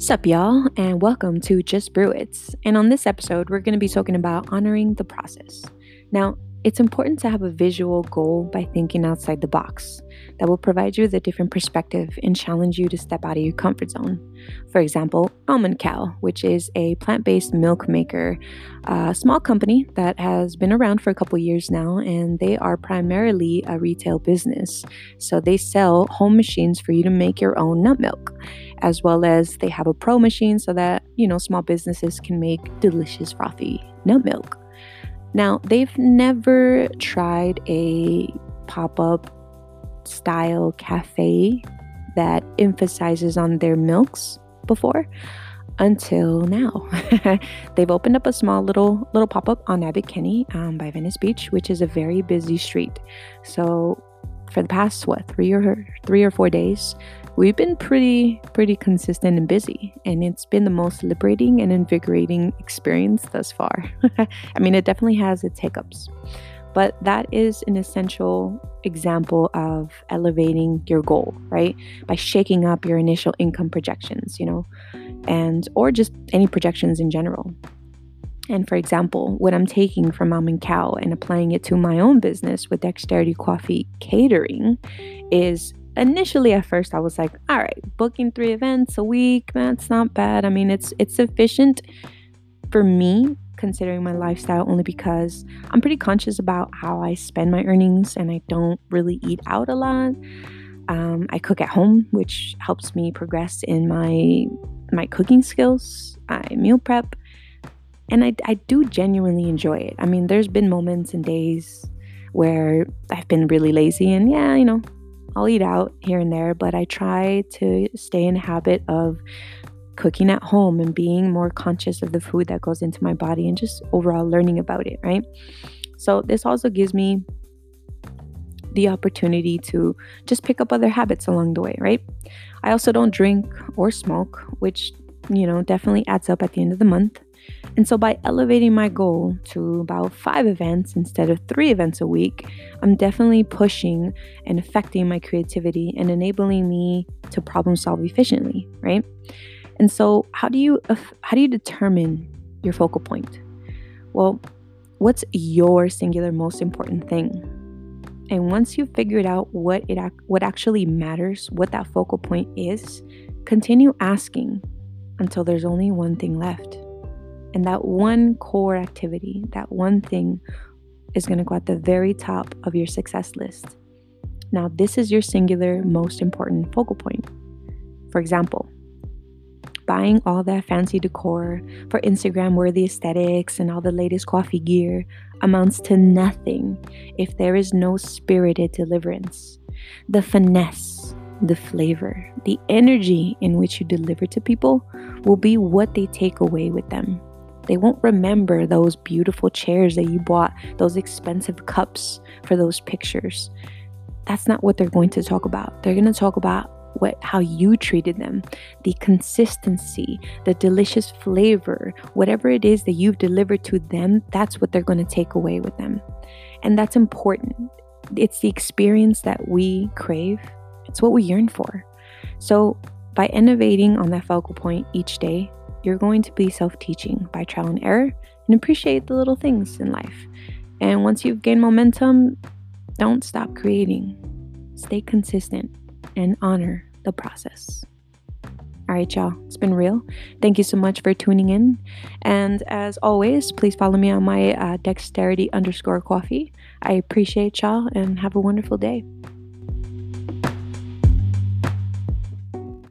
Sup, y'all, and welcome to Just Brew It. And on this episode, we're going to be talking about honoring the process. Now, it's important to have a visual goal by thinking outside the box that will provide you with a different perspective and challenge you to step out of your comfort zone. For example, Almond Cow, which is a plant based milk maker, a small company that has been around for a couple years now, and they are primarily a retail business. So they sell home machines for you to make your own nut milk, as well as they have a pro machine so that, you know, small businesses can make delicious frothy nut milk. Now, they've never tried a pop up style cafe that emphasizes on their milks before until now. They've opened up a small little little pop up on Abbot um, by Venice Beach, which is a very busy street. So for the past what three or three or four days, we've been pretty pretty consistent and busy, and it's been the most liberating and invigorating experience thus far. I mean, it definitely has its hiccups. But that is an essential example of elevating your goal, right? By shaking up your initial income projections, you know, and or just any projections in general. And for example, what I'm taking from Almond Cow and applying it to my own business with Dexterity Coffee Catering is initially at first I was like, all right, booking three events a week, that's not bad. I mean, it's it's sufficient for me considering my lifestyle only because I'm pretty conscious about how I spend my earnings and I don't really eat out a lot. Um, I cook at home, which helps me progress in my my cooking skills. I meal prep, and I, I do genuinely enjoy it. I mean, there's been moments and days where I've been really lazy, and yeah, you know, I'll eat out here and there, but I try to stay in habit of cooking at home and being more conscious of the food that goes into my body and just overall learning about it, right? So, this also gives me the opportunity to just pick up other habits along the way, right? I also don't drink or smoke, which, you know, definitely adds up at the end of the month. And so, by elevating my goal to about five events instead of three events a week, I'm definitely pushing and affecting my creativity and enabling me to problem solve efficiently, right? And so, how do you uh, how do you determine your focal point? Well, what's your singular most important thing? And once you've figured out what it what actually matters, what that focal point is, continue asking until there's only one thing left. And that one core activity, that one thing is going to go at the very top of your success list. Now, this is your singular most important focal point. For example, buying all that fancy decor for Instagram worthy aesthetics and all the latest coffee gear amounts to nothing if there is no spirited deliverance. The finesse, the flavor, the energy in which you deliver to people will be what they take away with them. They won't remember those beautiful chairs that you bought, those expensive cups for those pictures. That's not what they're going to talk about. They're going to talk about what how you treated them the consistency the delicious flavor whatever it is that you've delivered to them that's what they're going to take away with them and that's important it's the experience that we crave it's what we yearn for so by innovating on that focal point each day you're going to be self-teaching by trial and error and appreciate the little things in life and once you've gained momentum don't stop creating stay consistent and honor the process. All right, y'all, it's been real. Thank you so much for tuning in. And as always, please follow me on my uh, dexterity underscore coffee. I appreciate y'all and have a wonderful day.